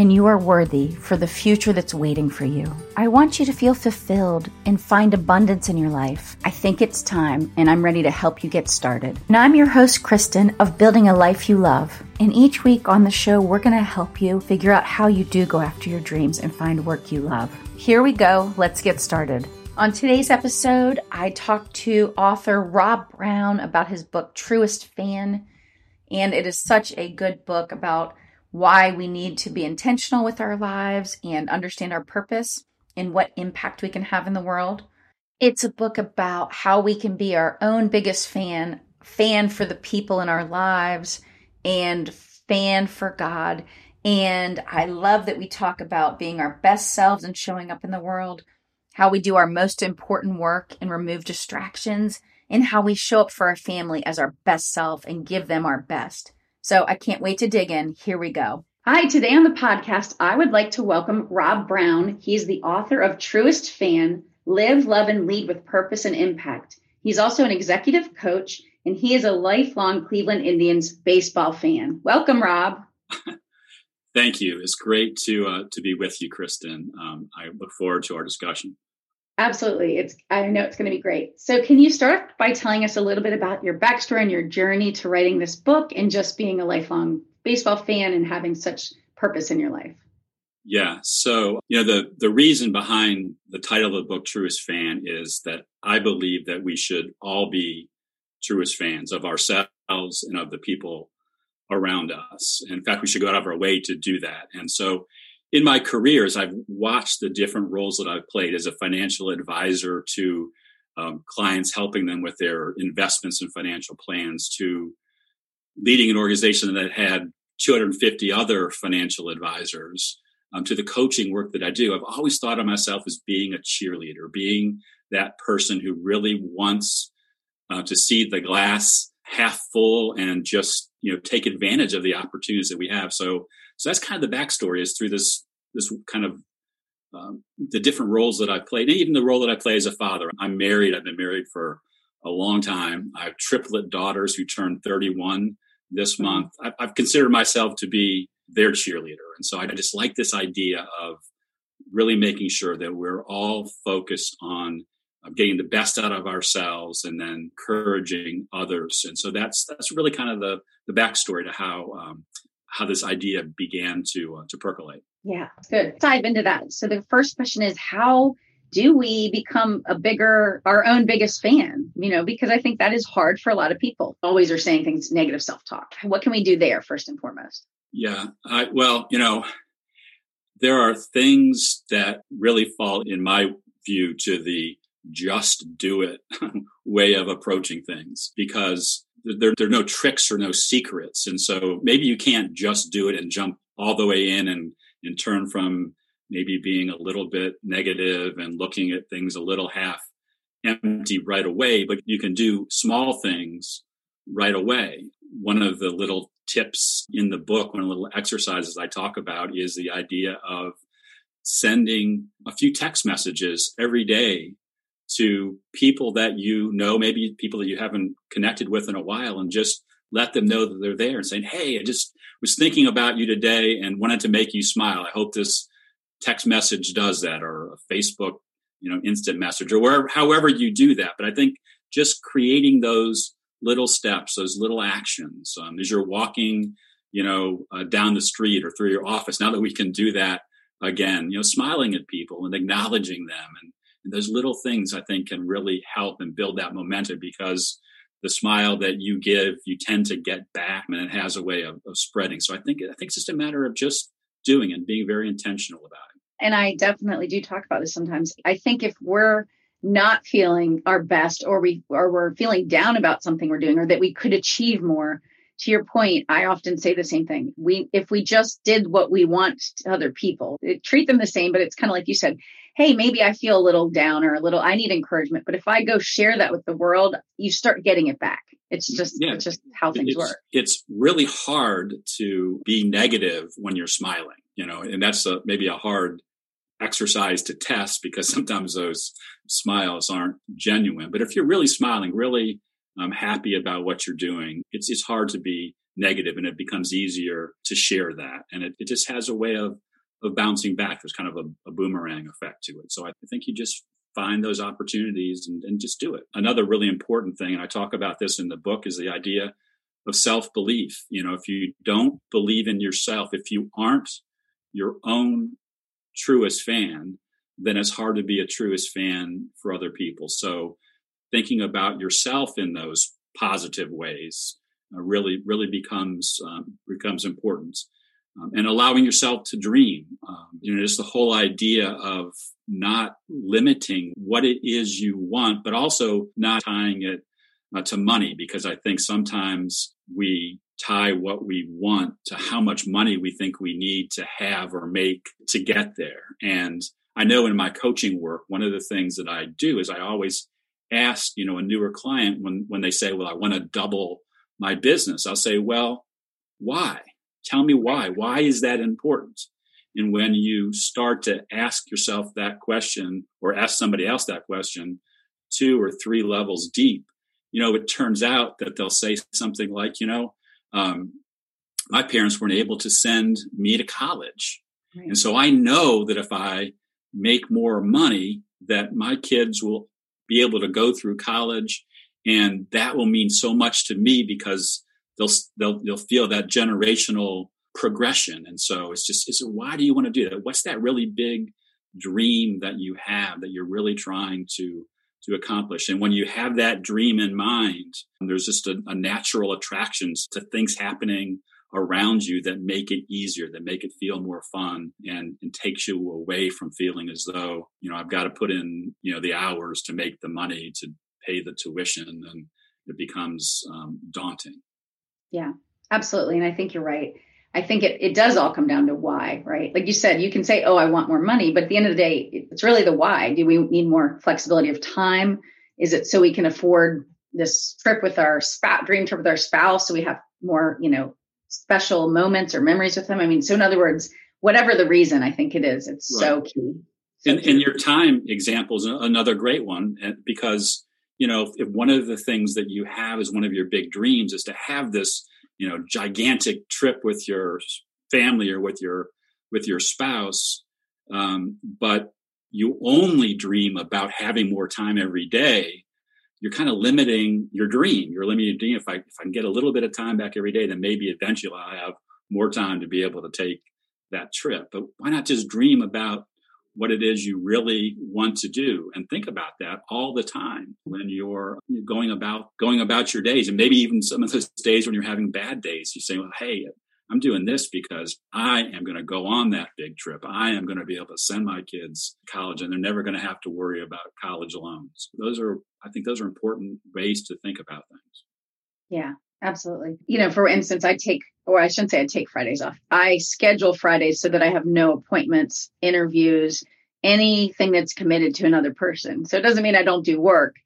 and you are worthy for the future that's waiting for you. I want you to feel fulfilled and find abundance in your life. I think it's time, and I'm ready to help you get started. Now, I'm your host, Kristen, of Building a Life You Love. And each week on the show, we're going to help you figure out how you do go after your dreams and find work you love. Here we go. Let's get started. On today's episode, I talked to author Rob Brown about his book, Truest Fan. And it is such a good book about why we need to be intentional with our lives and understand our purpose and what impact we can have in the world. It's a book about how we can be our own biggest fan, fan for the people in our lives, and fan for God. And I love that we talk about being our best selves and showing up in the world how we do our most important work and remove distractions, and how we show up for our family as our best self and give them our best. So I can't wait to dig in. Here we go. Hi, today on the podcast, I would like to welcome Rob Brown. He's the author of Truest Fan Live, Love, and Lead with Purpose and Impact. He's also an executive coach, and he is a lifelong Cleveland Indians baseball fan. Welcome, Rob. Thank you. It's great to uh, to be with you, Kristen. Um, I look forward to our discussion. Absolutely. It's I know it's going to be great. So can you start by telling us a little bit about your backstory and your journey to writing this book and just being a lifelong baseball fan and having such purpose in your life? Yeah. So, you know, the the reason behind the title of the book Truest Fan is that I believe that we should all be truest fans of ourselves and of the people around us. In fact, we should go out of our way to do that. And so in my career, as I've watched the different roles that I've played as a financial advisor to um, clients, helping them with their investments and financial plans, to leading an organization that had 250 other financial advisors, um, to the coaching work that I do, I've always thought of myself as being a cheerleader, being that person who really wants uh, to see the glass half full and just you know take advantage of the opportunities that we have. So so that's kind of the backstory is through this this kind of um, the different roles that I've played, and even the role that I play as a father. I'm married. I've been married for a long time. I have triplet daughters who turned 31 this mm-hmm. month. I, I've considered myself to be their cheerleader, and so I just like this idea of really making sure that we're all focused on uh, getting the best out of ourselves and then encouraging others. And so that's that's really kind of the the backstory to how um, how this idea began to uh, to percolate. Yeah, good. Dive into that. So the first question is how do we become a bigger our own biggest fan you know because i think that is hard for a lot of people always are saying things negative self-talk what can we do there first and foremost yeah I, well you know there are things that really fall in my view to the just do it way of approaching things because there, there are no tricks or no secrets. And so maybe you can't just do it and jump all the way in and, and turn from maybe being a little bit negative and looking at things a little half empty right away, but you can do small things right away. One of the little tips in the book, one of the little exercises I talk about is the idea of sending a few text messages every day to people that you know, maybe people that you haven't connected with in a while, and just let them know that they're there and saying, Hey, I just was thinking about you today and wanted to make you smile. I hope this text message does that or a Facebook, you know, instant message or wherever, however you do that. But I think just creating those little steps, those little actions, um, as you're walking, you know, uh, down the street or through your office, now that we can do that again, you know, smiling at people and acknowledging them and and those little things I think can really help and build that momentum because the smile that you give, you tend to get back and it has a way of, of spreading. So I think, I think it's just a matter of just doing and being very intentional about it. And I definitely do talk about this sometimes. I think if we're not feeling our best or we or we're feeling down about something we're doing or that we could achieve more to your point i often say the same thing we if we just did what we want to other people it, treat them the same but it's kind of like you said hey, maybe I feel a little down or a little, I need encouragement. But if I go share that with the world, you start getting it back. It's mm, just yeah, it's just how things it's, work. It's really hard to be negative when you're smiling, you know, and that's a, maybe a hard exercise to test because sometimes those smiles aren't genuine. But if you're really smiling, really um, happy about what you're doing, it's it's hard to be negative, and it becomes easier to share that. And it, it just has a way of of bouncing back. There's kind of a, a boomerang effect to it. So I think you just find those opportunities and, and just do it. Another really important thing, and I talk about this in the book, is the idea of self belief. You know, if you don't believe in yourself, if you aren't your own truest fan, then it's hard to be a truest fan for other people. So thinking about yourself in those positive ways uh, really, really becomes um, becomes important. Um, and allowing yourself to dream. Um, you know, just the whole idea of not limiting what it is you want, but also not tying it uh, to money, because I think sometimes we tie what we want to how much money we think we need to have or make to get there. And I know in my coaching work, one of the things that I do is I always ask, you know, a newer client when, when they say, well, I want to double my business, I'll say, well, why? Tell me why. Why is that important? And when you start to ask yourself that question or ask somebody else that question, two or three levels deep, you know, it turns out that they'll say something like, you know, um, my parents weren't able to send me to college. Right. And so I know that if I make more money, that my kids will be able to go through college. And that will mean so much to me because they'll they'll they'll feel that generational progression. And so it's just is why do you want to do that? What's that really big dream that you have that you're really trying to to accomplish? And when you have that dream in mind there's just a, a natural attraction to things happening around you that make it easier, that make it feel more fun and, and takes you away from feeling as though, you know, I've got to put in, you know, the hours to make the money to pay the tuition and it becomes um, daunting. Yeah, absolutely. And I think you're right. I think it, it does all come down to why, right? Like you said, you can say, oh, I want more money, but at the end of the day, it's really the why. Do we need more flexibility of time? Is it so we can afford this trip with our spouse, dream trip with our spouse? So we have more, you know, special moments or memories with them? I mean, so in other words, whatever the reason, I think it is, it's right. so key. So and, key. and your time example is another great one because, you know, if one of the things that you have is one of your big dreams is to have this you know gigantic trip with your family or with your with your spouse um, but you only dream about having more time every day you're kind of limiting your dream. You're limiting your dream. If i if i can get a little bit of time back every day then maybe eventually i'll have more time to be able to take that trip. But why not just dream about what it is you really want to do and think about that all the time when you're going about going about your days and maybe even some of those days when you're having bad days. You say well hey i'm doing this because i am going to go on that big trip i am going to be able to send my kids to college and they're never going to have to worry about college loans those are i think those are important ways to think about things yeah absolutely you know for instance i take or I shouldn't say I take Fridays off. I schedule Fridays so that I have no appointments, interviews, anything that's committed to another person. So it doesn't mean I don't do work,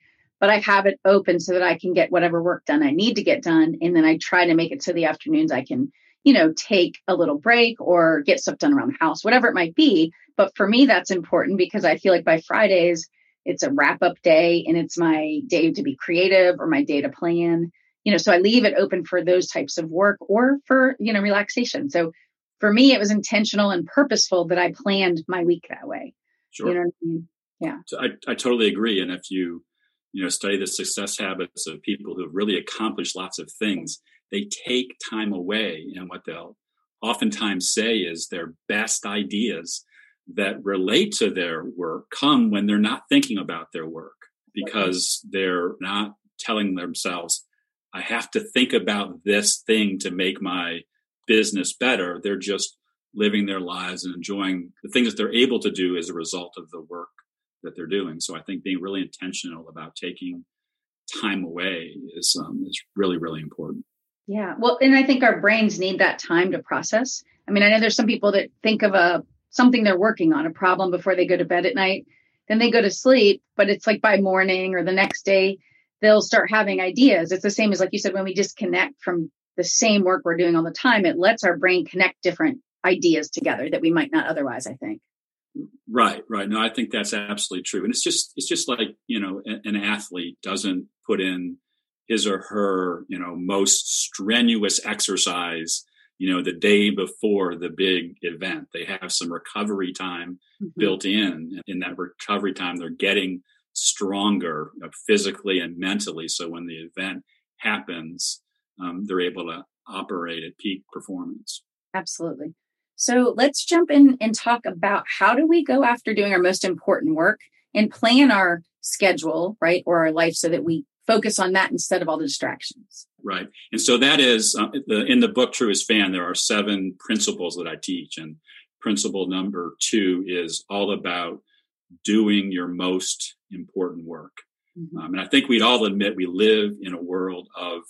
but I have it open so that I can get whatever work done I need to get done. And then I try to make it so the afternoons I can, you know, take a little break or get stuff done around the house, whatever it might be. But for me, that's important because I feel like by Fridays, it's a wrap up day and it's my day to be creative or my day to plan you know so i leave it open for those types of work or for you know relaxation so for me it was intentional and purposeful that i planned my week that way sure. you know I mean? yeah so I, I totally agree and if you you know study the success habits of people who've really accomplished lots of things they take time away and what they'll oftentimes say is their best ideas that relate to their work come when they're not thinking about their work because they're not telling themselves I have to think about this thing to make my business better. They're just living their lives and enjoying the things that they're able to do as a result of the work that they're doing. So I think being really intentional about taking time away is um, is really really important. Yeah, well, and I think our brains need that time to process. I mean, I know there's some people that think of a something they're working on, a problem before they go to bed at night, then they go to sleep, but it's like by morning or the next day they'll start having ideas. It's the same as, like you said, when we disconnect from the same work we're doing all the time, it lets our brain connect different ideas together that we might not otherwise, I think. Right, right. No, I think that's absolutely true. And it's just, it's just like, you know, an athlete doesn't put in his or her, you know, most strenuous exercise, you know, the day before the big event. They have some recovery time mm-hmm. built in. In that recovery time, they're getting stronger you know, physically and mentally. So when the event happens, um, they're able to operate at peak performance. Absolutely. So let's jump in and talk about how do we go after doing our most important work and plan our schedule, right, or our life so that we focus on that instead of all the distractions. Right. And so that is uh, the, in the book Truest Fan, there are seven principles that I teach. And principle number two is all about doing your most important work. Mm-hmm. Um, and I think we'd all admit we live in a world of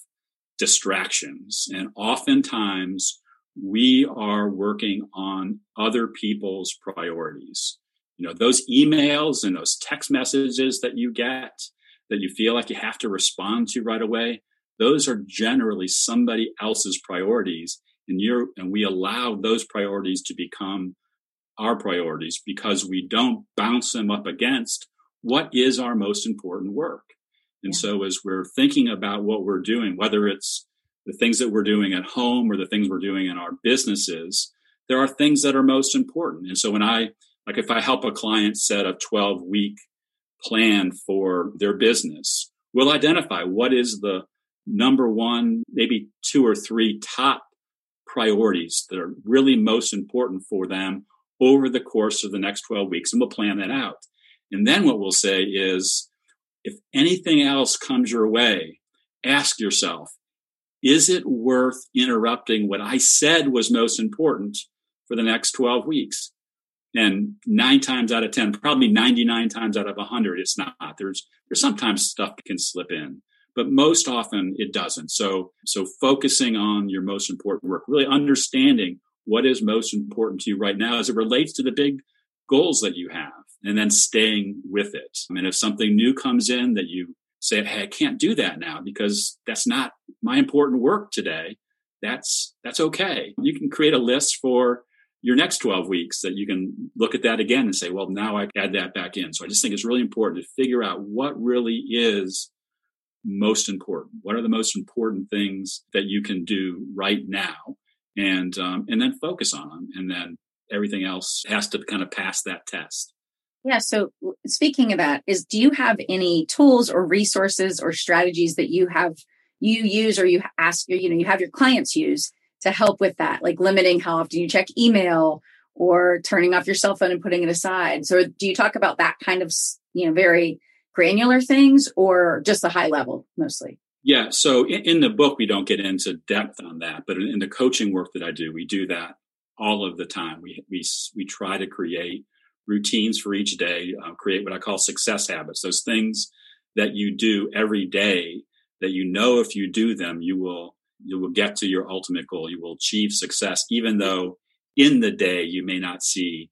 distractions. And oftentimes we are working on other people's priorities. You know, those emails and those text messages that you get that you feel like you have to respond to right away, those are generally somebody else's priorities. And you're, and we allow those priorities to become our priorities because we don't bounce them up against what is our most important work. And yeah. so as we're thinking about what we're doing, whether it's the things that we're doing at home or the things we're doing in our businesses, there are things that are most important. And so when I, like if I help a client set a 12 week plan for their business, we'll identify what is the number one, maybe two or three top priorities that are really most important for them over the course of the next 12 weeks. And we'll plan that out. And then what we'll say is, if anything else comes your way, ask yourself, is it worth interrupting what I said was most important for the next 12 weeks? And nine times out of 10, probably 99 times out of 100, it's not. There's, there's sometimes stuff can slip in, but most often it doesn't. So, so focusing on your most important work, really understanding what is most important to you right now as it relates to the big goals that you have and then staying with it. I mean, if something new comes in that you say, Hey, I can't do that now because that's not my important work today. That's, that's okay. You can create a list for your next 12 weeks that you can look at that again and say, well, now I add that back in. So I just think it's really important to figure out what really is most important. What are the most important things that you can do right now? And, um, and then focus on them. And then everything else has to kind of pass that test. Yeah. So speaking of that, is do you have any tools or resources or strategies that you have you use or you ask you know you have your clients use to help with that, like limiting how often you check email or turning off your cell phone and putting it aside? So do you talk about that kind of you know very granular things or just the high level mostly? Yeah. So in, in the book, we don't get into depth on that, but in, in the coaching work that I do, we do that all of the time. We we we try to create routines for each day, uh, create what I call success habits, those things that you do every day that you know if you do them, you will, you will get to your ultimate goal. You will achieve success, even though in the day you may not see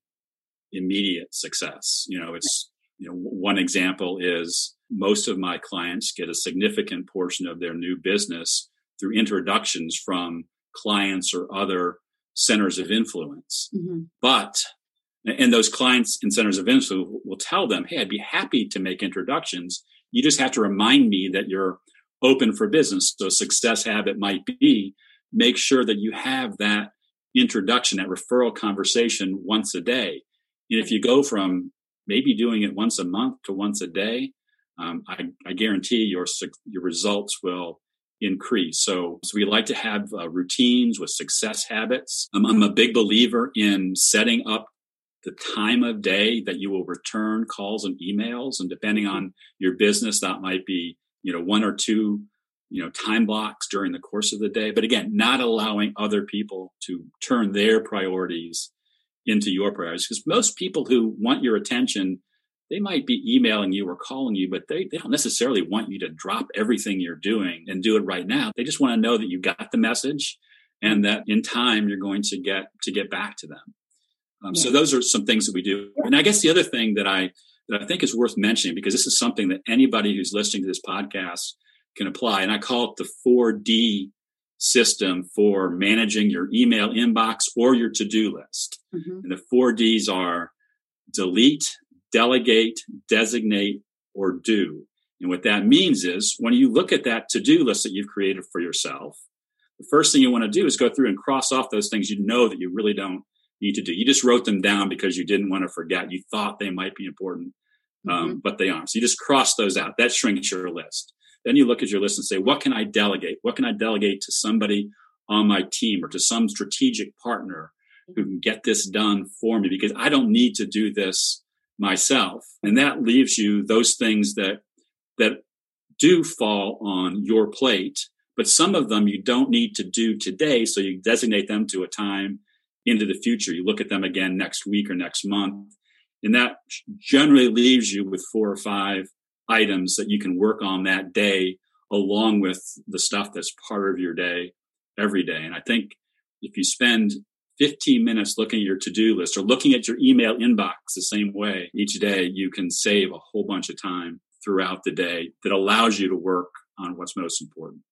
immediate success. You know, it's, you know, one example is most of my clients get a significant portion of their new business through introductions from clients or other centers of influence. Mm-hmm. But and those clients and centers of influence will tell them, Hey, I'd be happy to make introductions. You just have to remind me that you're open for business. So success habit might be make sure that you have that introduction, that referral conversation once a day. And if you go from maybe doing it once a month to once a day, um, I, I, guarantee your your results will increase. So, so we like to have uh, routines with success habits. Um, I'm a big believer in setting up the time of day that you will return calls and emails. And depending on your business, that might be, you know, one or two, you know, time blocks during the course of the day. But again, not allowing other people to turn their priorities into your priorities. Because most people who want your attention, they might be emailing you or calling you, but they, they don't necessarily want you to drop everything you're doing and do it right now. They just want to know that you got the message and that in time you're going to get to get back to them. Um, yeah. So those are some things that we do. And I guess the other thing that I that I think is worth mentioning because this is something that anybody who's listening to this podcast can apply. And I call it the 4D system for managing your email inbox or your to do list. Mm-hmm. And the four D's are delete, delegate, designate, or do. And what that means is when you look at that to do list that you've created for yourself, the first thing you want to do is go through and cross off those things you know that you really don't need to do. You just wrote them down because you didn't want to forget. You thought they might be important, um, mm-hmm. but they aren't. So you just cross those out. That shrinks your list. Then you look at your list and say, what can I delegate? What can I delegate to somebody on my team or to some strategic partner who can get this done for me? Because I don't need to do this myself. And that leaves you those things that, that do fall on your plate, but some of them you don't need to do today. So you designate them to a time into the future. You look at them again next week or next month. And that generally leaves you with four or five items that you can work on that day along with the stuff that's part of your day every day. And I think if you spend 15 minutes looking at your to-do list or looking at your email inbox the same way each day, you can save a whole bunch of time throughout the day that allows you to work on what's most important.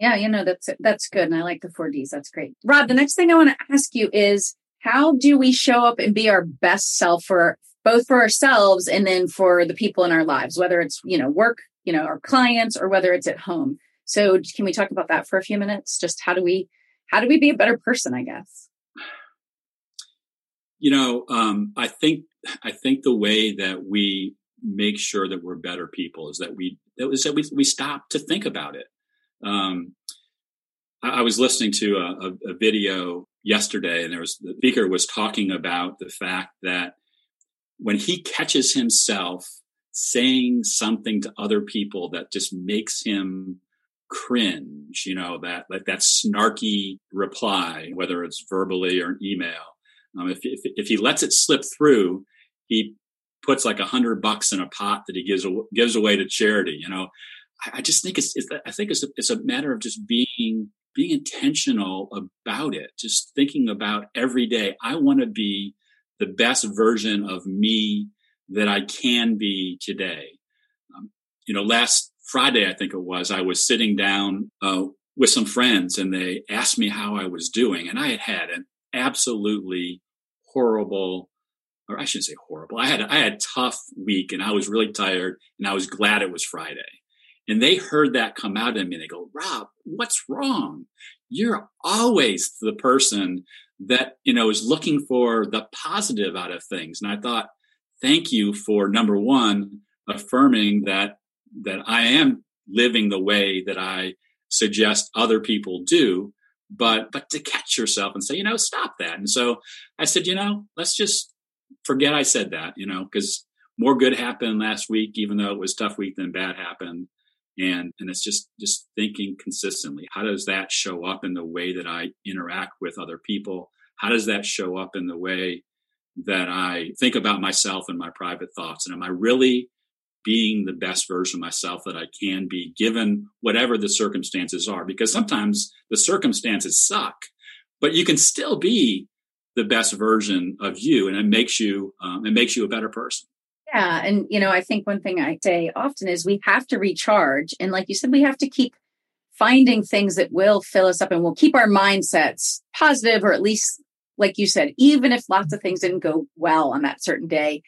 Yeah, you know, that's that's good. And I like the four Ds. That's great. Rob, the next thing I want to ask you is how do we show up and be our best self for both for ourselves and then for the people in our lives, whether it's, you know, work, you know, our clients or whether it's at home. So can we talk about that for a few minutes? Just how do we, how do we be a better person, I guess? You know, um, I think, I think the way that we make sure that we're better people is that we, was that we, we stop to think about it. Um, I, I was listening to a, a, a video yesterday and there was the speaker was talking about the fact that when he catches himself saying something to other people that just makes him cringe, you know, that, like that snarky reply, whether it's verbally or an email. Um, if, if, if he lets it slip through, he puts like a hundred bucks in a pot that he gives, gives away to charity. You know, I, just think it's, it's, I think it's a, it's a matter of just being, being intentional about it. Just thinking about every day. I want to be the best version of me that I can be today. Um, you know, last Friday, I think it was, I was sitting down uh, with some friends and they asked me how I was doing. And I had had an absolutely horrible, or I shouldn't say horrible. I had, I had a tough week and I was really tired and I was glad it was Friday. And they heard that come out of me they go, Rob, what's wrong? You're always the person that, you know, is looking for the positive out of things. And I thought, thank you for number one, affirming that, that I am living the way that I suggest other people do. But, but to catch yourself and say, you know, stop that. And so I said, you know, let's just forget I said that, you know, because more good happened last week, even though it was tough week than bad happened and and it's just just thinking consistently. How does that show up in the way that i interact with other people? How does that show up in the way that i think about myself and my private thoughts? And am i really being the best version of myself that i can be given whatever the circumstances are? Because sometimes the circumstances suck but you can still be the best version of you and it makes you um, it makes you a better person yeah. And, you know, I think one thing I say often is we have to recharge. And like you said, we have to keep finding things that will fill us up and will keep our mindsets positive, or at least, like you said, even if lots of things didn't go well on that certain day,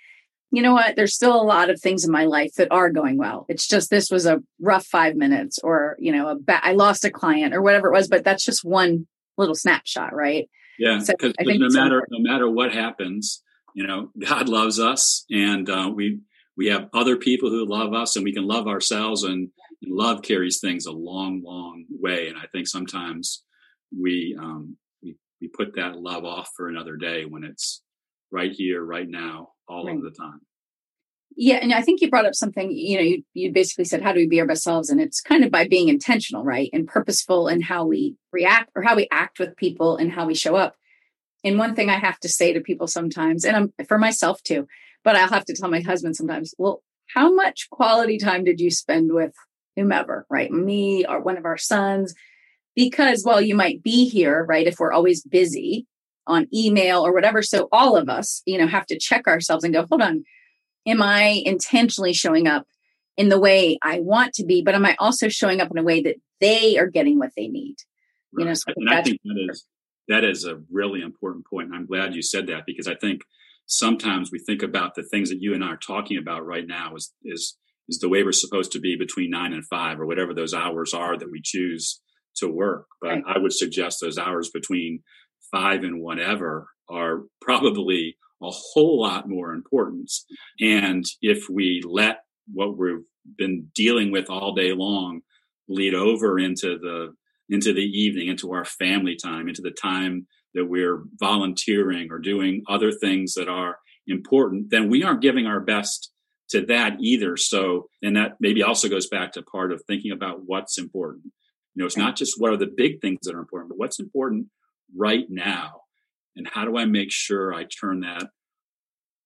you know what? There's still a lot of things in my life that are going well. It's just this was a rough five minutes, or, you know, a ba- I lost a client or whatever it was, but that's just one little snapshot, right? Yeah. Because so no matter, no matter what happens, you know, God loves us, and uh, we we have other people who love us, and we can love ourselves. And love carries things a long, long way. And I think sometimes we um, we we put that love off for another day when it's right here, right now, all right. of the time. Yeah, and I think you brought up something. You know, you you basically said, "How do we be our best selves?" And it's kind of by being intentional, right, and purposeful in how we react or how we act with people and how we show up. And one thing I have to say to people sometimes, and I'm for myself too, but I'll have to tell my husband sometimes, well, how much quality time did you spend with whomever, right? Me or one of our sons? Because while you might be here, right, if we're always busy on email or whatever, so all of us, you know, have to check ourselves and go, hold on, am I intentionally showing up in the way I want to be, but am I also showing up in a way that they are getting what they need? Right. You know, so and I think that is that is a really important point. And I'm glad you said that because I think sometimes we think about the things that you and I are talking about right now is is is the way we're supposed to be between nine and five or whatever those hours are that we choose to work. But right. I would suggest those hours between five and whatever are probably a whole lot more important. And if we let what we've been dealing with all day long lead over into the into the evening, into our family time, into the time that we're volunteering or doing other things that are important, then we aren't giving our best to that either. So, and that maybe also goes back to part of thinking about what's important. You know, it's not just what are the big things that are important, but what's important right now. And how do I make sure I turn that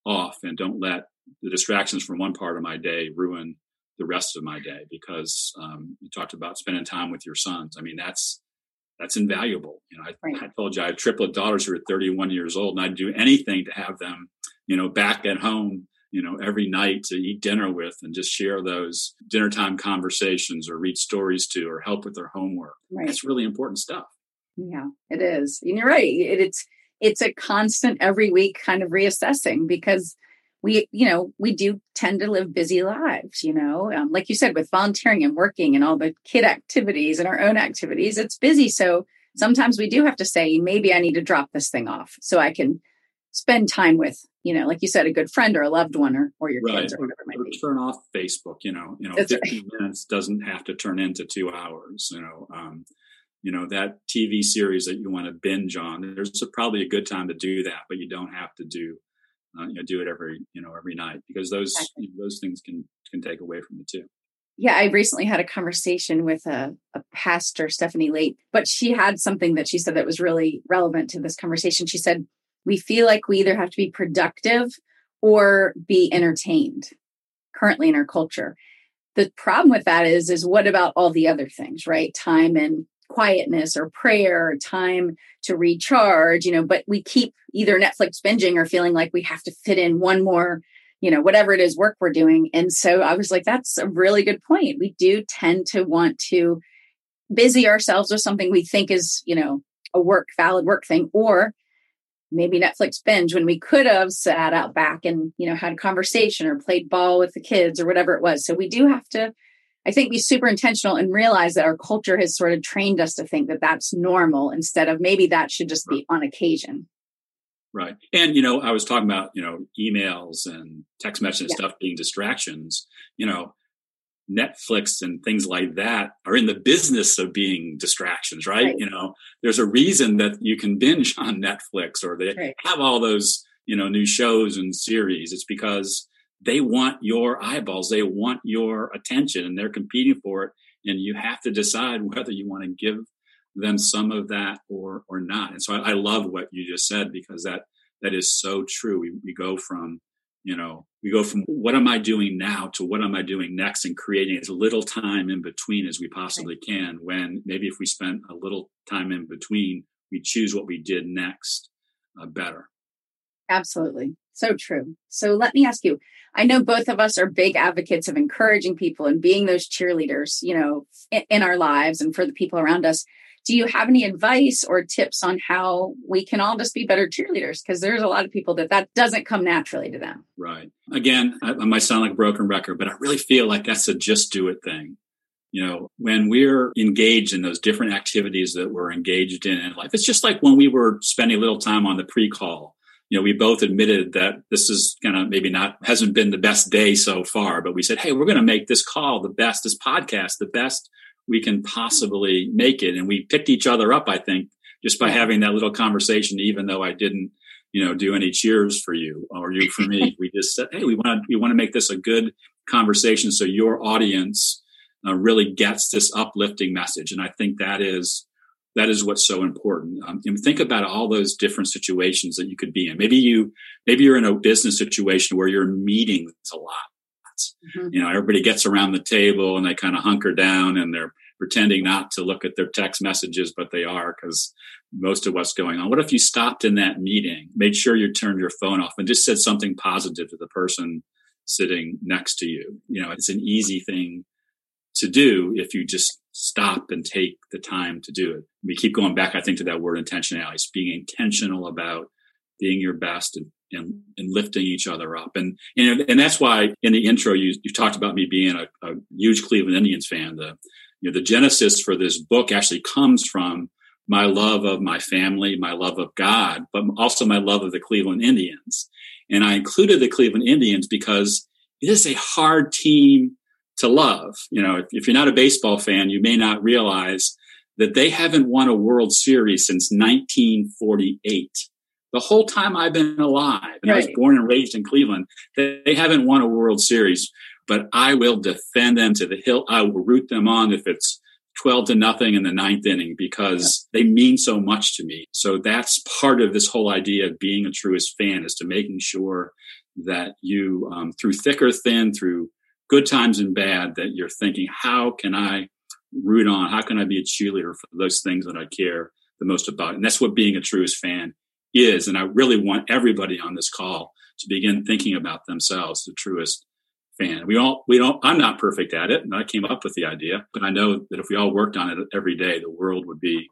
off and don't let the distractions from one part of my day ruin the rest of my day because um, you talked about spending time with your sons. I mean, that's that's invaluable. You know, I, right. I, told you I have triplet daughters who are 31 years old, and I'd do anything to have them, you know, back at home, you know, every night to eat dinner with and just share those dinner time conversations or read stories to or help with their homework. Right. That's really important stuff. Yeah, it is. And you're right. It, it's it's a constant every week kind of reassessing because we you know we do tend to live busy lives you know um, like you said with volunteering and working and all the kid activities and our own activities it's busy so sometimes we do have to say maybe i need to drop this thing off so i can spend time with you know like you said a good friend or a loved one or, or your right. kids or whatever it might or be turn off facebook you know you know That's 15 right. minutes doesn't have to turn into two hours you know um, you know that tv series that you want to binge on there's a, probably a good time to do that but you don't have to do uh, you know, do it every you know every night because those exactly. you know, those things can can take away from it too. Yeah, I recently had a conversation with a, a pastor, Stephanie Late, but she had something that she said that was really relevant to this conversation. She said, We feel like we either have to be productive or be entertained currently in our culture. The problem with that is, is what about all the other things, right? Time and quietness or prayer or time to recharge, you know, but we keep either Netflix binging or feeling like we have to fit in one more, you know, whatever it is work we're doing. And so I was like, that's a really good point. We do tend to want to busy ourselves with something we think is, you know, a work, valid work thing, or maybe Netflix binge when we could have sat out back and, you know, had a conversation or played ball with the kids or whatever it was. So we do have to I think be super intentional and realize that our culture has sort of trained us to think that that's normal instead of maybe that should just be on occasion. Right. And, you know, I was talking about, you know, emails and text message yeah. stuff being distractions. You know, Netflix and things like that are in the business of being distractions, right? right. You know, there's a reason that you can binge on Netflix or they right. have all those, you know, new shows and series. It's because they want your eyeballs, they want your attention, and they're competing for it. And you have to decide whether you want to give them some of that or or not. And so I, I love what you just said because that that is so true. We, we go from you know we go from what am i doing now to what am i doing next and creating as little time in between as we possibly can when maybe if we spent a little time in between we choose what we did next uh, better absolutely so true so let me ask you I know both of us are big advocates of encouraging people and being those cheerleaders, you know, in, in, our lives and for the people around us. Do you have any advice or tips on how we can all just be better cheerleaders? Because there's a lot of people that that doesn't come naturally to them. Right. Again, I, I might sound like a broken record, but I really feel like that's a just do it thing. You know, when we're engaged in those different activities that we're engaged in in life, it's just like when we were spending a little time on the pre call you know, we both admitted that this is kind of maybe not hasn't been the best day so far, but we said, hey, we're going to make this call the best, this podcast, the best we can possibly make it. And we picked each other up, I think, just by having that little conversation, even though I didn't, you know, do any cheers for you or you for me. we just said, hey, we want to we want to make this a good conversation so your audience uh, really gets this uplifting message. And I think that is that is what's so important. Um, and think about all those different situations that you could be in. Maybe you, maybe you're in a business situation where you're meeting a lot. Mm-hmm. You know, everybody gets around the table and they kind of hunker down and they're pretending not to look at their text messages, but they are because most of what's going on. What if you stopped in that meeting, made sure you turned your phone off and just said something positive to the person sitting next to you. You know, it's an easy thing to do if you just stop and take the time to do it. We keep going back, I think, to that word intentionality. It's being intentional about being your best and, and, and lifting each other up. And, and, and that's why in the intro, you, you talked about me being a, a huge Cleveland Indians fan. The, you know, the genesis for this book actually comes from my love of my family, my love of God, but also my love of the Cleveland Indians. And I included the Cleveland Indians because it is a hard team to love. You know, if, if, you're not a baseball fan, you may not realize that they haven't won a World Series since 1948. The whole time I've been alive, and right. I was born and raised in Cleveland, they, haven't won a World Series. But I will defend them to the hill. I will root them on if it's 12 to nothing in the ninth inning because yeah. they mean so much to me. So that's part of this whole idea of being a truest fan is to making sure that you, um, through thick or thin, through good times and bad, that you're thinking, how can I root on? How can I be a cheerleader for those things that I care the most about? And that's what being a truest fan is. And I really want everybody on this call to begin thinking about themselves, the truest fan. We all, we don't, I'm not perfect at it. And I came up with the idea, but I know that if we all worked on it every day, the world would be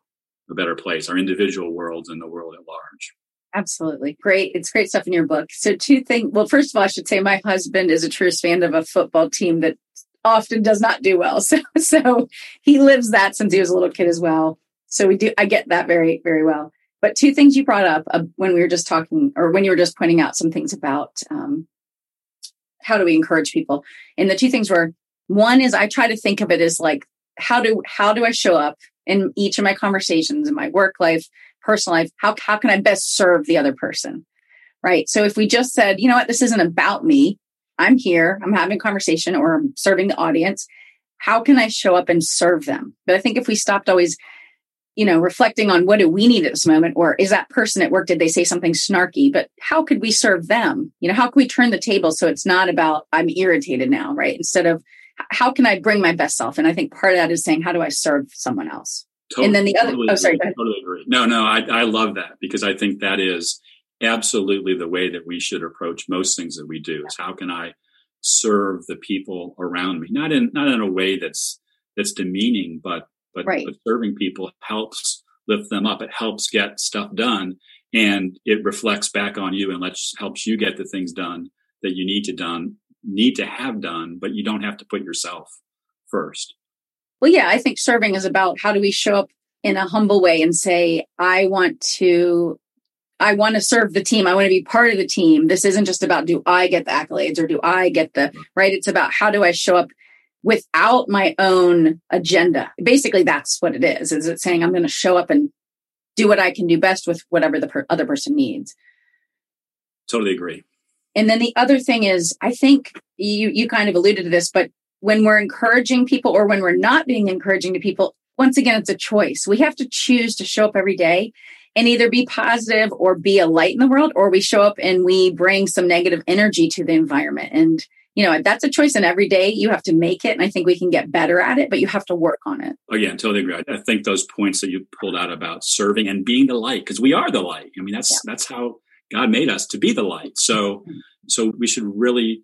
a better place, our individual worlds and the world at large. Absolutely. Great. It's great stuff in your book. So two things. Well, first of all, I should say my husband is a truest fan of a football team that often does not do well. So, so he lives that since he was a little kid as well. So we do, I get that very, very well. But two things you brought up uh, when we were just talking or when you were just pointing out some things about um, how do we encourage people? And the two things were one is I try to think of it as like, how do, how do I show up in each of my conversations in my work life, personal life? How, how can I best serve the other person? Right. So if we just said, you know what, this isn't about me. I'm here, I'm having a conversation or I'm serving the audience. How can I show up and serve them? But I think if we stopped always you know, reflecting on what do we need at this moment, or is that person at work, did they say something snarky? But how could we serve them? You know, how can we turn the table so it's not about I'm irritated now, right? Instead of how can I bring my best self? And I think part of that is saying, how do I serve someone else? Totally, and then the other, totally oh, sorry, totally agree. No, no, I, I love that because I think that is absolutely the way that we should approach most things that we do is how can I serve the people around me? Not in, not in a way that's, that's demeaning, but but, right. but serving people helps lift them up. It helps get stuff done and it reflects back on you and lets helps you get the things done that you need to done need to have done, but you don't have to put yourself first. Well, yeah, I think serving is about how do we show up in a humble way and say, I want to I want to serve the team. I want to be part of the team. This isn't just about do I get the accolades or do I get the mm-hmm. right? It's about how do I show up without my own agenda. Basically, that's what it is. Is it saying I'm going to show up and do what I can do best with whatever the per- other person needs? Totally agree. And then the other thing is, I think you you kind of alluded to this, but when we're encouraging people or when we're not being encouraging to people, once again, it's a choice. We have to choose to show up every day and either be positive or be a light in the world, or we show up and we bring some negative energy to the environment. And you know, that's a choice and every day you have to make it. And I think we can get better at it, but you have to work on it. Again, totally agree. I think those points that you pulled out about serving and being the light, because we are the light. I mean, that's, yeah. that's how God made us to be the light. So, mm-hmm. so we should really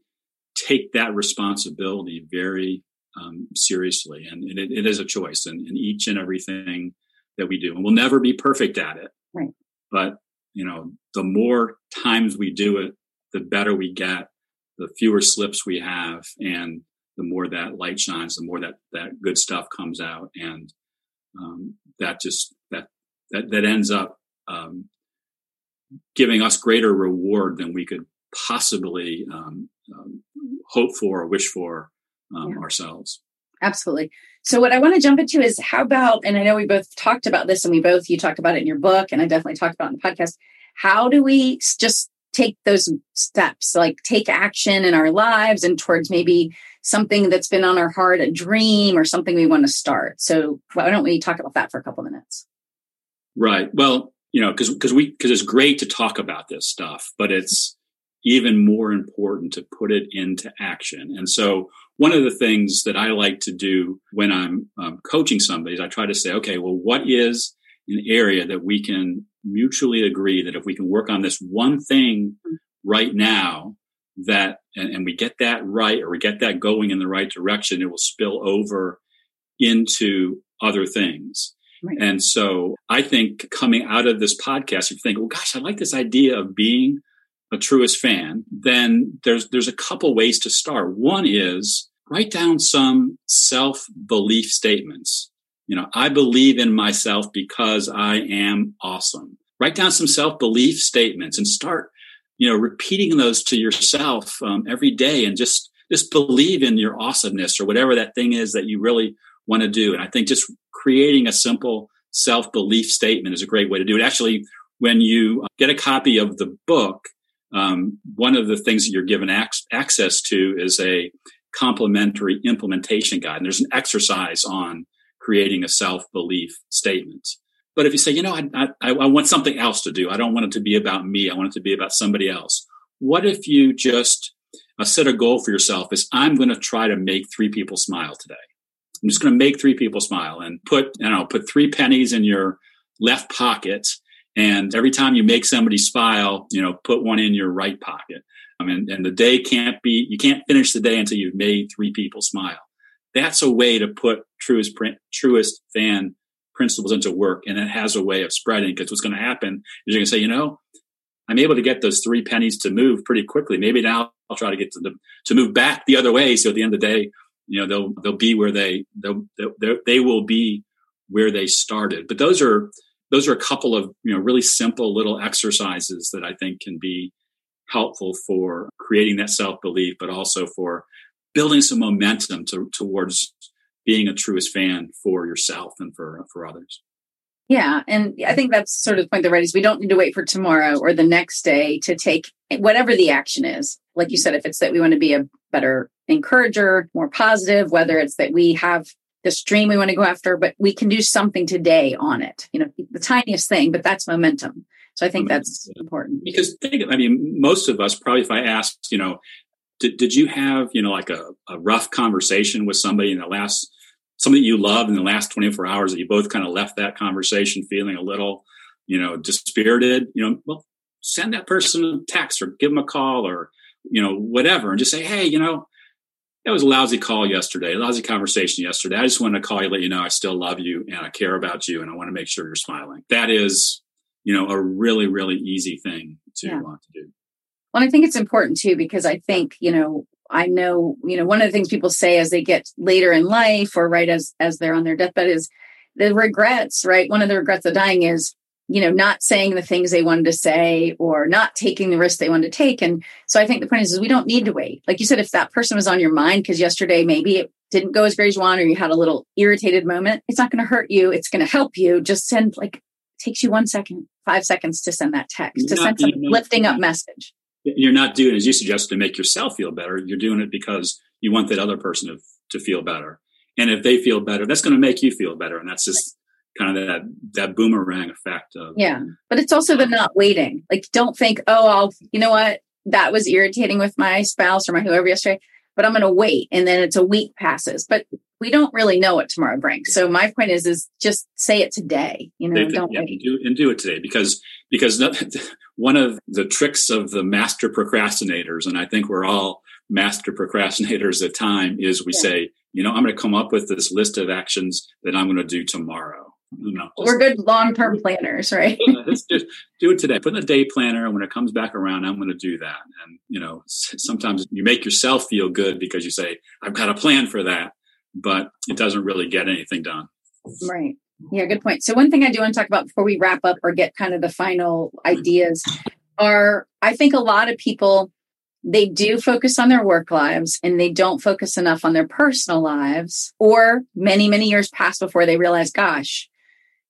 take that responsibility very um, seriously. And, and it, it is a choice in, in each and everything that we do. And we'll never be perfect at it. Right. But, you know, the more times we do it, the better we get the fewer slips we have and the more that light shines, the more that, that good stuff comes out. And, um, that just, that, that, that ends up, um, giving us greater reward than we could possibly, um, um hope for or wish for, um, yeah. ourselves. Absolutely. So what I want to jump into is how about, and I know we both talked about this and we both, you talked about it in your book and I definitely talked about it in the podcast. How do we just take those steps, like take action in our lives and towards maybe something that's been on our heart, a dream or something we want to start. So why don't we talk about that for a couple of minutes? Right. Well, you know, because because we because it's great to talk about this stuff, but it's even more important to put it into action. And so one of the things that I like to do when I'm um, coaching somebody is I try to say, okay, well, what is an area that we can mutually agree that if we can work on this one thing right now, that and, and we get that right or we get that going in the right direction, it will spill over into other things. Right. And so I think coming out of this podcast, you think, well, gosh, I like this idea of being a truest fan, then there's there's a couple ways to start. One is write down some self-belief statements. You know, I believe in myself because I am awesome. Write down some self-belief statements and start, you know, repeating those to yourself um, every day and just just believe in your awesomeness or whatever that thing is that you really want to do. And I think just creating a simple self belief statement is a great way to do it. Actually, when you get a copy of the book, um, one of the things that you're given ac- access to is a complimentary implementation guide. And there's an exercise on creating a self belief statement. But if you say, you know, I, I, I want something else to do, I don't want it to be about me, I want it to be about somebody else. What if you just uh, set a goal for yourself is I'm going to try to make three people smile today. I'm just going to make three people smile and put, you know, put three pennies in your left pocket. And every time you make somebody smile, you know, put one in your right pocket. I mean, and the day can't be, you can't finish the day until you've made three people smile. That's a way to put truest, truest fan principles into work. And it has a way of spreading because what's going to happen is you're going to say, you know, I'm able to get those three pennies to move pretty quickly. Maybe now I'll try to get to the, to move back the other way. So at the end of the day, you know they'll they'll be where they they'll, they'll, they will be where they started but those are those are a couple of you know really simple little exercises that i think can be helpful for creating that self-belief but also for building some momentum to, towards being a truest fan for yourself and for for others. Yeah and i think that's sort of the point that right is we don't need to wait for tomorrow or the next day to take whatever the action is. Like you said if it's that we want to be a better encourager, more positive, whether it's that we have this dream we want to go after, but we can do something today on it. You know, the tiniest thing, but that's momentum. So I think that's important. Because think, I mean, most of us probably, if I asked, you know, did, did you have, you know, like a, a rough conversation with somebody in the last, something you loved in the last 24 hours that you both kind of left that conversation feeling a little, you know, dispirited, you know, well, send that person a text or give them a call or, you know, whatever, and just say, hey, you know, it was a lousy call yesterday, a lousy conversation yesterday. I just want to call you, let you know I still love you and I care about you and I want to make sure you're smiling. That is, you know, a really, really easy thing to yeah. want to do. Well, I think it's important too because I think, you know, I know, you know, one of the things people say as they get later in life or right as as they're on their deathbed is the regrets, right? One of the regrets of dying is you know, not saying the things they wanted to say or not taking the risk they wanted to take. And so I think the point is, is we don't need to wait. Like you said, if that person was on your mind because yesterday maybe it didn't go as great as you want or you had a little irritated moment, it's not going to hurt you. It's going to help you. Just send like takes you one second, five seconds to send that text, to send some lifting up message. You're not doing as you suggested to make yourself feel better. You're doing it because you want that other person to, to feel better. And if they feel better, that's going to make you feel better. And that's just kind of that that boomerang effect of yeah but it's also the not waiting. Like don't think oh i'll you know what? That was irritating with my spouse or my whoever yesterday but i'm going to wait and then it's a week passes. But we don't really know what tomorrow brings. So my point is is just say it today you know don't yeah, wait. Do, and do it today because because one of the tricks of the master procrastinators and i think we're all master procrastinators at time is we yeah. say you know i'm going to come up with this list of actions that i'm going to do tomorrow no, We're good long term planners, right? just do it today. Put in a day planner, and when it comes back around, I'm going to do that. And you know, sometimes you make yourself feel good because you say, "I've got a plan for that," but it doesn't really get anything done. Right. Yeah, good point. So one thing I do want to talk about before we wrap up or get kind of the final ideas are I think a lot of people they do focus on their work lives and they don't focus enough on their personal lives or many many years pass before they realize gosh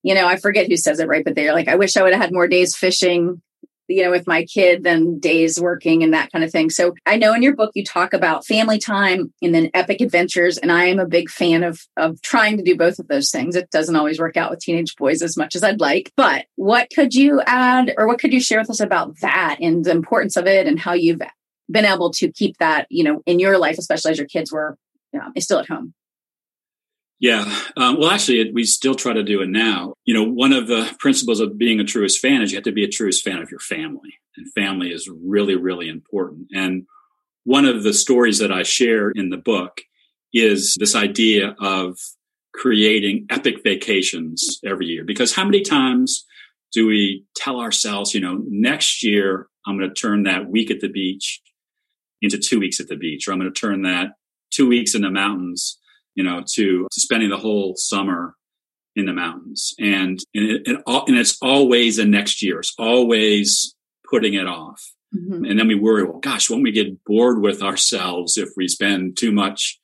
you know, I forget who says it right, but they're like, I wish I would have had more days fishing, you know, with my kid than days working and that kind of thing. So I know in your book you talk about family time and then epic adventures. And I am a big fan of of trying to do both of those things. It doesn't always work out with teenage boys as much as I'd like. But what could you add or what could you share with us about that and the importance of it and how you've been able to keep that, you know, in your life, especially as your kids were you know, still at home? Yeah. Um, well, actually, we still try to do it now. You know, one of the principles of being a truest fan is you have to be a truest fan of your family. And family is really, really important. And one of the stories that I share in the book is this idea of creating epic vacations every year. Because how many times do we tell ourselves, you know, next year I'm going to turn that week at the beach into two weeks at the beach, or I'm going to turn that two weeks in the mountains, you know, to, to spending the whole summer in the mountains. And, and, it, and, and it's always a next year. It's always putting it off. Mm-hmm. And then we worry, well, gosh, won't we get bored with ourselves if we spend too much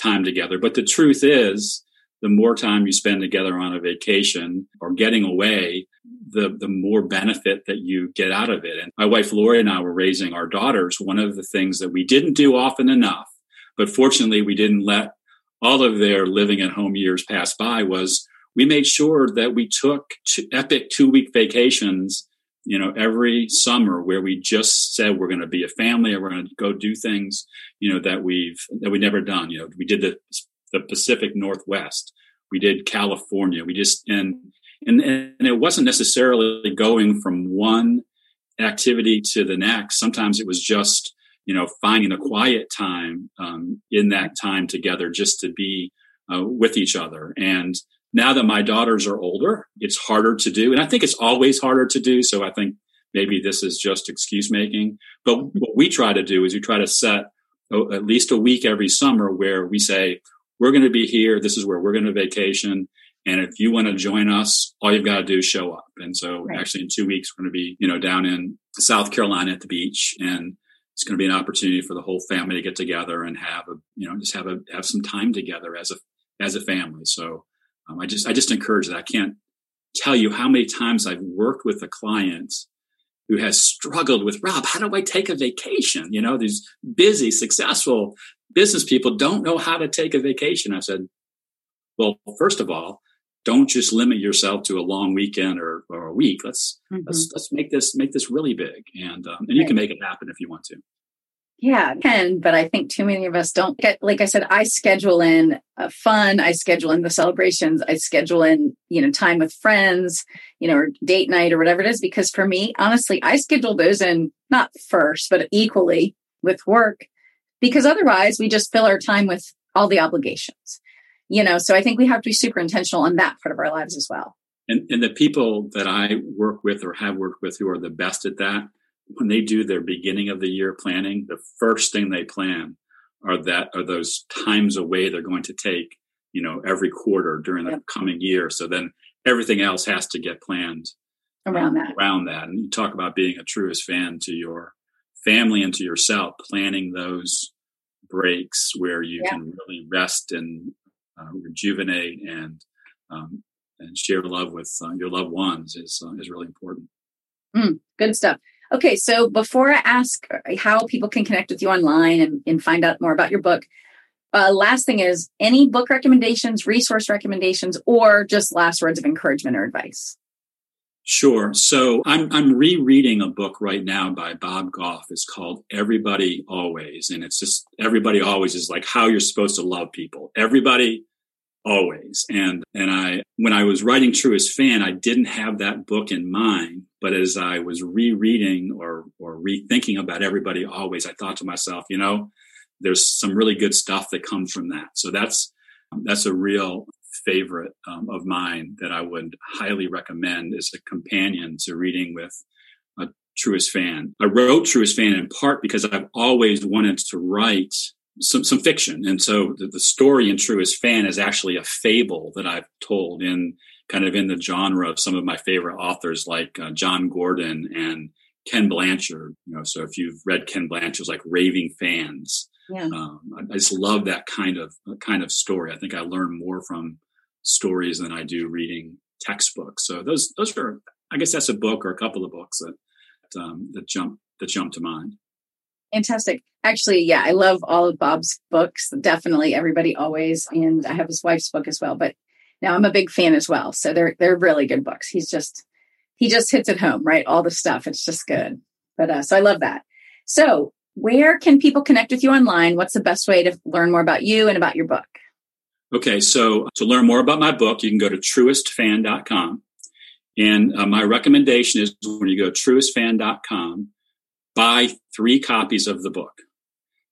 time together? But the truth is, the more time you spend together on a vacation or getting away, the, the more benefit that you get out of it. And my wife Lori and I were raising our daughters. One of the things that we didn't do often enough, but fortunately we didn't let all of their living at home years passed by was we made sure that we took two, epic two week vacations you know every summer where we just said we're going to be a family and we're going to go do things you know that we've that we never done. You know we did the the pacific northwest. We did california. We just and and and it wasn't necessarily going from one activity to the next. Sometimes it was just you know finding a quiet time um, in that time together just to be uh, with each other and now that my daughters are older, it's harder to do. And I think it's always harder to do. So I think maybe this is just excuse making. But what we try to do is we try to set at least a week every summer where we say, we're going to be here. This is where we're going to vacation. And if you want to join us, all you've got to do is show up. And so right. actually in two weeks, we're going to be, you know, down in South Carolina at the beach and it's going to be an opportunity for the whole family to get together and have a, you know, just have a, have some time together as a, as a family. So um, I just I just encourage that. I can't tell you how many times I've worked with a client who has struggled with Rob. How do I take a vacation? You know, these busy, successful business people don't know how to take a vacation. I said, well, first of all, don't just limit yourself to a long weekend or, or a week. Let's mm-hmm. let's let's make this make this really big, and um, and you can make it happen if you want to. Yeah, can, but I think too many of us don't get, like I said, I schedule in uh, fun. I schedule in the celebrations. I schedule in, you know, time with friends, you know, or date night or whatever it is. Because for me, honestly, I schedule those in not first, but equally with work because otherwise we just fill our time with all the obligations, you know, so I think we have to be super intentional on that part of our lives as well. And, and the people that I work with or have worked with who are the best at that when they do their beginning of the year planning, the first thing they plan are that are those times away they're going to take, you know, every quarter during the yep. coming year. So then everything else has to get planned around that. Around that. And you talk about being a truest fan to your family and to yourself, planning those breaks where you yeah. can really rest and uh, rejuvenate and um, and share love with uh, your loved ones is uh, is really important. Mm, good stuff. Okay, so before I ask how people can connect with you online and, and find out more about your book, uh, last thing is any book recommendations, resource recommendations, or just last words of encouragement or advice? Sure. So I'm I'm rereading a book right now by Bob Goff. It's called Everybody Always, and it's just everybody always is like how you're supposed to love people. Everybody always. And and I when I was writing Truest Fan, I didn't have that book in mind. But as I was rereading or or rethinking about everybody always, I thought to myself, you know, there's some really good stuff that comes from that. So that's that's a real favorite um, of mine that I would highly recommend as a companion to reading with a Truest Fan. I wrote Truest Fan in part because I've always wanted to write some some fiction, and so the, the story in Truest Fan is actually a fable that I've told in kind of in the genre of some of my favorite authors like uh, Jon Gordon and Ken Blanchard. You know, so if you've read Ken Blanchard's like Raving Fans, yeah. Um, I, I, just love that kind of kind of story. I think I learn more from stories than I do reading textbooks. So those those are, I guess, that's a book or a couple of books that um, that jump that jump to mind. Fantastic. Actually, yeah, I love all of Bob's books. Definitely, everybody always, and I have his wife's book as well. But now I'm a big fan as well. So they're they're really good books. He's just he just hits it home, right? All the stuff. It's just good. But uh, so I love that. So where can people connect with you online? What's the best way to learn more about you and about your book? Okay, so to learn more about my book, you can go to truestfan.com. And uh, my recommendation is when you go to truestfan.com, buy three copies of the book.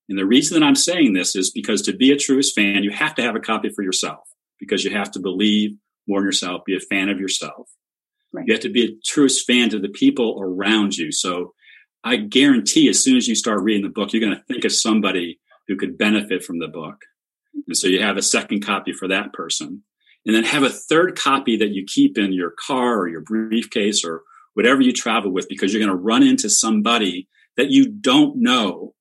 And the reason that I'm saying this is because to be a truest fan, you have to have a copy for yourself because you have to believe more in yourself, be a fan of yourself. Right. You have to be a truest fan to the people around you. So I guarantee as soon as you start reading the book, you're going to think of somebody who could benefit from the book. And so you have a second copy for that person. And then have a third copy that you keep in your car or your briefcase or whatever you travel with because you're going to run into somebody that you don't know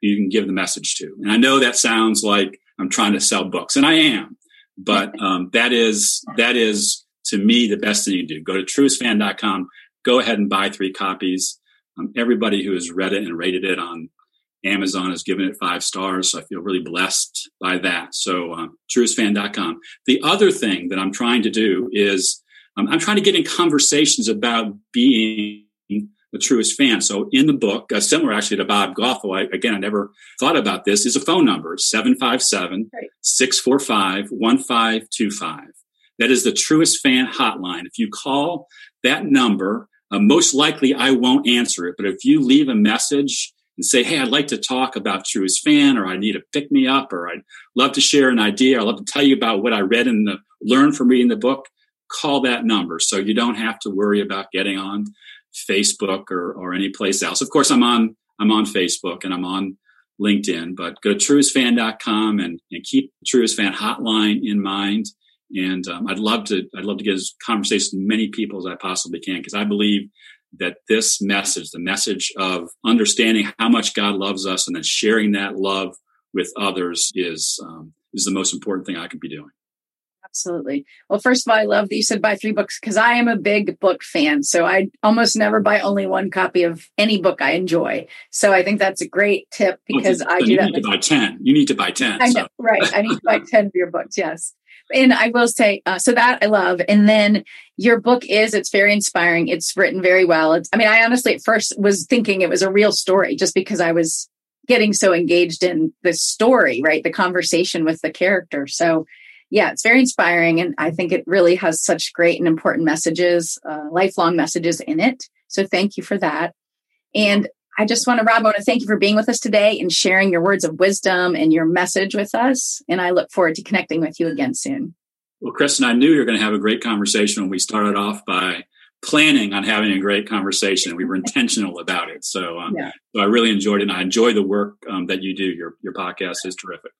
you can give the message to. And I know that sounds like I'm trying to sell books, and I am, but um, that is that is to me the best thing you do. Go to truestfan.com, go ahead and buy three copies. Um, everybody who has read it and rated it on Amazon has given it five stars. So I feel really blessed by that. So um, truestfan.com. The other thing that I'm trying to do is um, I'm trying to get in conversations about being the truest fan. So in the book, uh, similar actually to Bob Goff, I, again, I never thought about this, is a phone number, 757-645-1525. That is the truest fan hotline. If you call that number, uh, most likely I won't answer it. But if you leave a message and say, Hey, I'd like to talk about truest fan, or I need a pick me up, or I'd love to share an idea. I'd love to tell you about what I read in the, learn from reading the book. Call that number. So you don't have to worry about getting on Facebook or, or any place else. Of course, I'm on, I'm on Facebook and I'm on LinkedIn, but go to truestfan.com and, and keep the Truest Fan hotline in mind. And um, I'd love to, I'd love to get as conversation with many people as I possibly can because I believe that this message, the message of understanding how much God loves us and then sharing that love with others is um, is the most important thing I could be doing. Absolutely. Well, first of all, I love that you said buy three books because I am a big book fan. So I almost never buy only one copy of any book I enjoy. So I think that's a great tip because well, I do you that. You need to buy 10. You need to buy 10. I know, so. right. I need to buy 10 of your books. Yes. And I will say, uh, so that I love. And then your book is, it's very inspiring. It's written very well. It's, I mean, I honestly at first was thinking it was a real story just because I was getting so engaged in the story, right? The conversation with the character. So yeah, it's very inspiring. And I think it really has such great and important messages, uh, lifelong messages in it. So thank you for that. And I just want to, Rob, I want to thank you for being with us today and sharing your words of wisdom and your message with us. And I look forward to connecting with you again soon. Well, Kristen, I knew you were going to have a great conversation when we started off by planning on having a great conversation. We were intentional about it. So, um, yeah. so I really enjoyed it. And I enjoy the work um, that you do. Your, your podcast is terrific.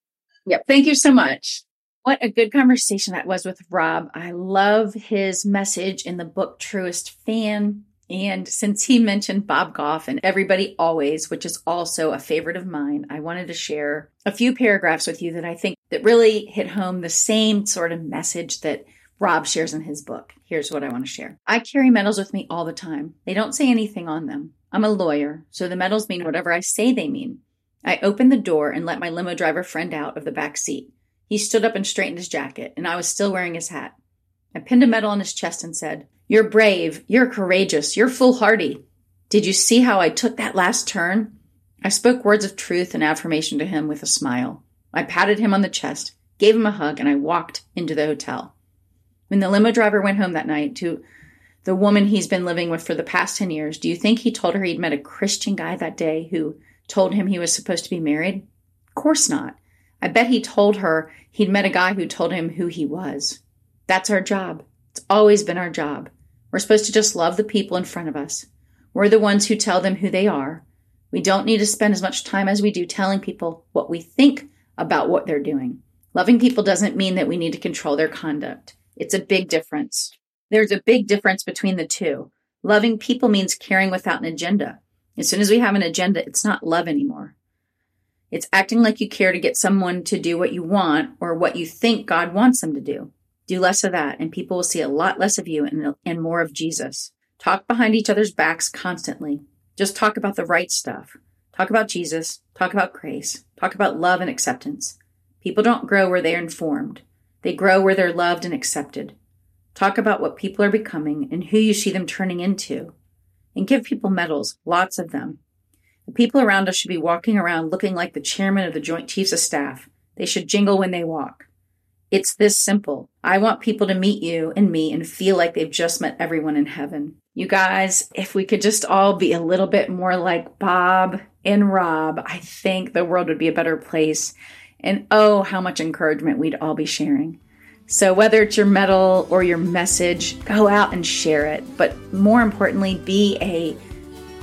Yep. Thank you so much. What a good conversation that was with Rob. I love his message in the book Truest Fan. And since he mentioned Bob Goff and Everybody Always, which is also a favorite of mine, I wanted to share a few paragraphs with you that I think that really hit home the same sort of message that Rob shares in his book. Here's what I want to share. I carry medals with me all the time. They don't say anything on them. I'm a lawyer, so the medals mean whatever I say they mean. I open the door and let my limo driver friend out of the back seat. He stood up and straightened his jacket, and I was still wearing his hat. I pinned a medal on his chest and said, You're brave, you're courageous, you're foolhardy. Did you see how I took that last turn? I spoke words of truth and affirmation to him with a smile. I patted him on the chest, gave him a hug, and I walked into the hotel. When the limo driver went home that night to the woman he's been living with for the past 10 years, do you think he told her he'd met a Christian guy that day who told him he was supposed to be married? Of course not. I bet he told her he'd met a guy who told him who he was. That's our job. It's always been our job. We're supposed to just love the people in front of us. We're the ones who tell them who they are. We don't need to spend as much time as we do telling people what we think about what they're doing. Loving people doesn't mean that we need to control their conduct. It's a big difference. There's a big difference between the two. Loving people means caring without an agenda. As soon as we have an agenda, it's not love anymore. It's acting like you care to get someone to do what you want or what you think God wants them to do. Do less of that, and people will see a lot less of you and, and more of Jesus. Talk behind each other's backs constantly. Just talk about the right stuff. Talk about Jesus. Talk about grace. Talk about love and acceptance. People don't grow where they're informed. They grow where they're loved and accepted. Talk about what people are becoming and who you see them turning into. And give people medals, lots of them. The people around us should be walking around looking like the chairman of the Joint Chiefs of Staff. They should jingle when they walk. It's this simple. I want people to meet you and me and feel like they've just met everyone in heaven. You guys, if we could just all be a little bit more like Bob and Rob, I think the world would be a better place. And oh, how much encouragement we'd all be sharing. So, whether it's your medal or your message, go out and share it. But more importantly, be a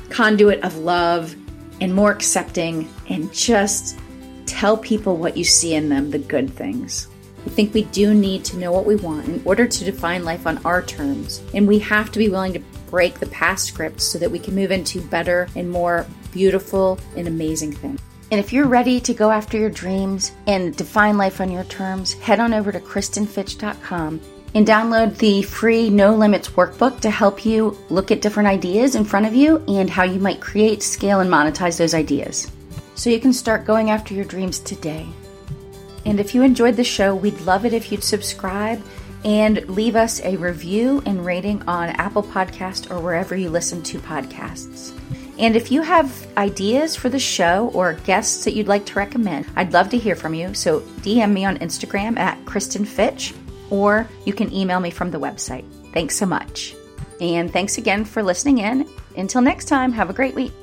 conduit of love and more accepting and just tell people what you see in them, the good things. I think we do need to know what we want in order to define life on our terms. And we have to be willing to break the past script so that we can move into better and more beautiful and amazing things. And if you're ready to go after your dreams and define life on your terms, head on over to KristenFitch.com and download the free No Limits workbook to help you look at different ideas in front of you and how you might create, scale, and monetize those ideas. So you can start going after your dreams today. And if you enjoyed the show, we'd love it if you'd subscribe and leave us a review and rating on Apple Podcast or wherever you listen to podcasts. And if you have ideas for the show or guests that you'd like to recommend, I'd love to hear from you. So DM me on Instagram at Kristen Fitch, or you can email me from the website. Thanks so much. And thanks again for listening in. Until next time, have a great week.